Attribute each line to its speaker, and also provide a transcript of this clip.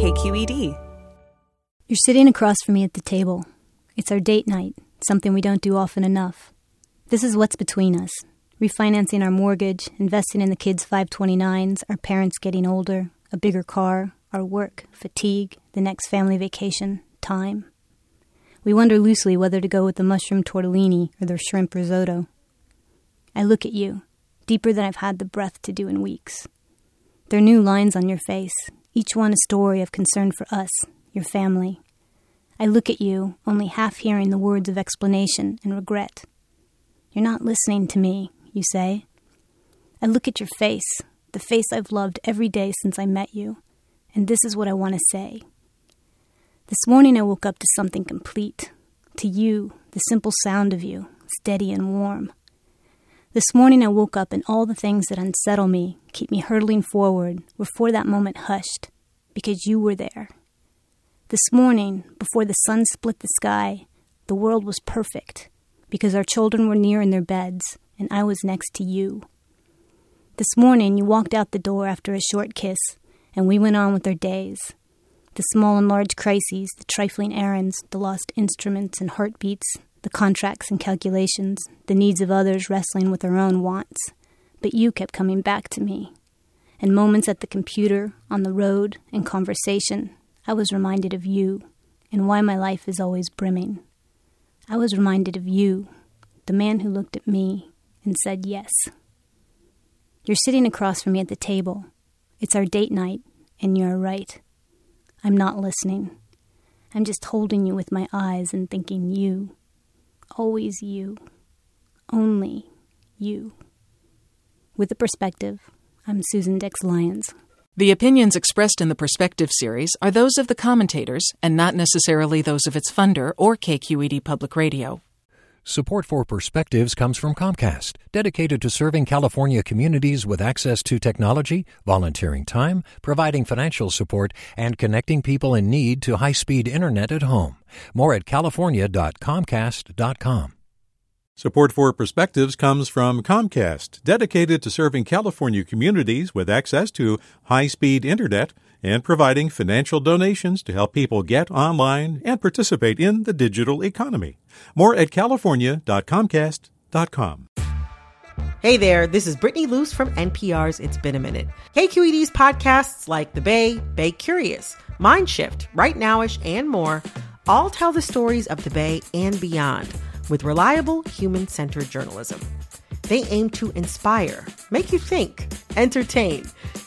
Speaker 1: KQED.
Speaker 2: You're sitting across from me at the table. It's our date night, something we don't do often enough. This is what's between us refinancing our mortgage, investing in the kids' 529s, our parents getting older, a bigger car, our work, fatigue, the next family vacation, time. We wonder loosely whether to go with the mushroom tortellini or the shrimp risotto. I look at you, deeper than I've had the breath to do in weeks. There are new lines on your face, each one a story of concern for us, your family. I look at you, only half hearing the words of explanation and regret. You're not listening to me, you say. I look at your face, the face I've loved every day since I met you, and this is what I want to say. This morning I woke up to something complete. To you, the simple sound of you, steady and warm. This morning I woke up and all the things that unsettle me, keep me hurtling forward, were for that moment hushed, because you were there. This morning, before the sun split the sky, the world was perfect because our children were near in their beds and I was next to you. This morning you walked out the door after a short kiss, and we went on with our days. The small and large crises, the trifling errands, the lost instruments and heartbeats, the contracts and calculations, the needs of others wrestling with their own wants. But you kept coming back to me. In moments at the computer, on the road, in conversation, I was reminded of you and why my life is always brimming. I was reminded of you, the man who looked at me and said yes. You're sitting across from me at the table. It's our date night, and you're right. I'm not listening. I'm just holding you with my eyes and thinking you. Always you. Only you. With a perspective, I'm Susan Dix Lyons.
Speaker 3: The opinions expressed in the Perspective series are those of the commentators and not necessarily those of its funder or KQED Public Radio.
Speaker 4: Support for Perspectives comes from Comcast, dedicated to serving California communities with access to technology, volunteering time, providing financial support, and connecting people in need to high speed internet at home. More at california.comcast.com.
Speaker 5: Support for Perspectives comes from Comcast, dedicated to serving California communities with access to high speed internet and providing financial donations to help people get online and participate in the digital economy. More at california.comcast.com.
Speaker 6: Hey there, this is Brittany Luce from NPR's It's Been a Minute. KQED's podcasts like The Bay, Bay Curious, Mindshift, Right Nowish, and more all tell the stories of the Bay and beyond with reliable, human centered journalism. They aim to inspire, make you think, entertain,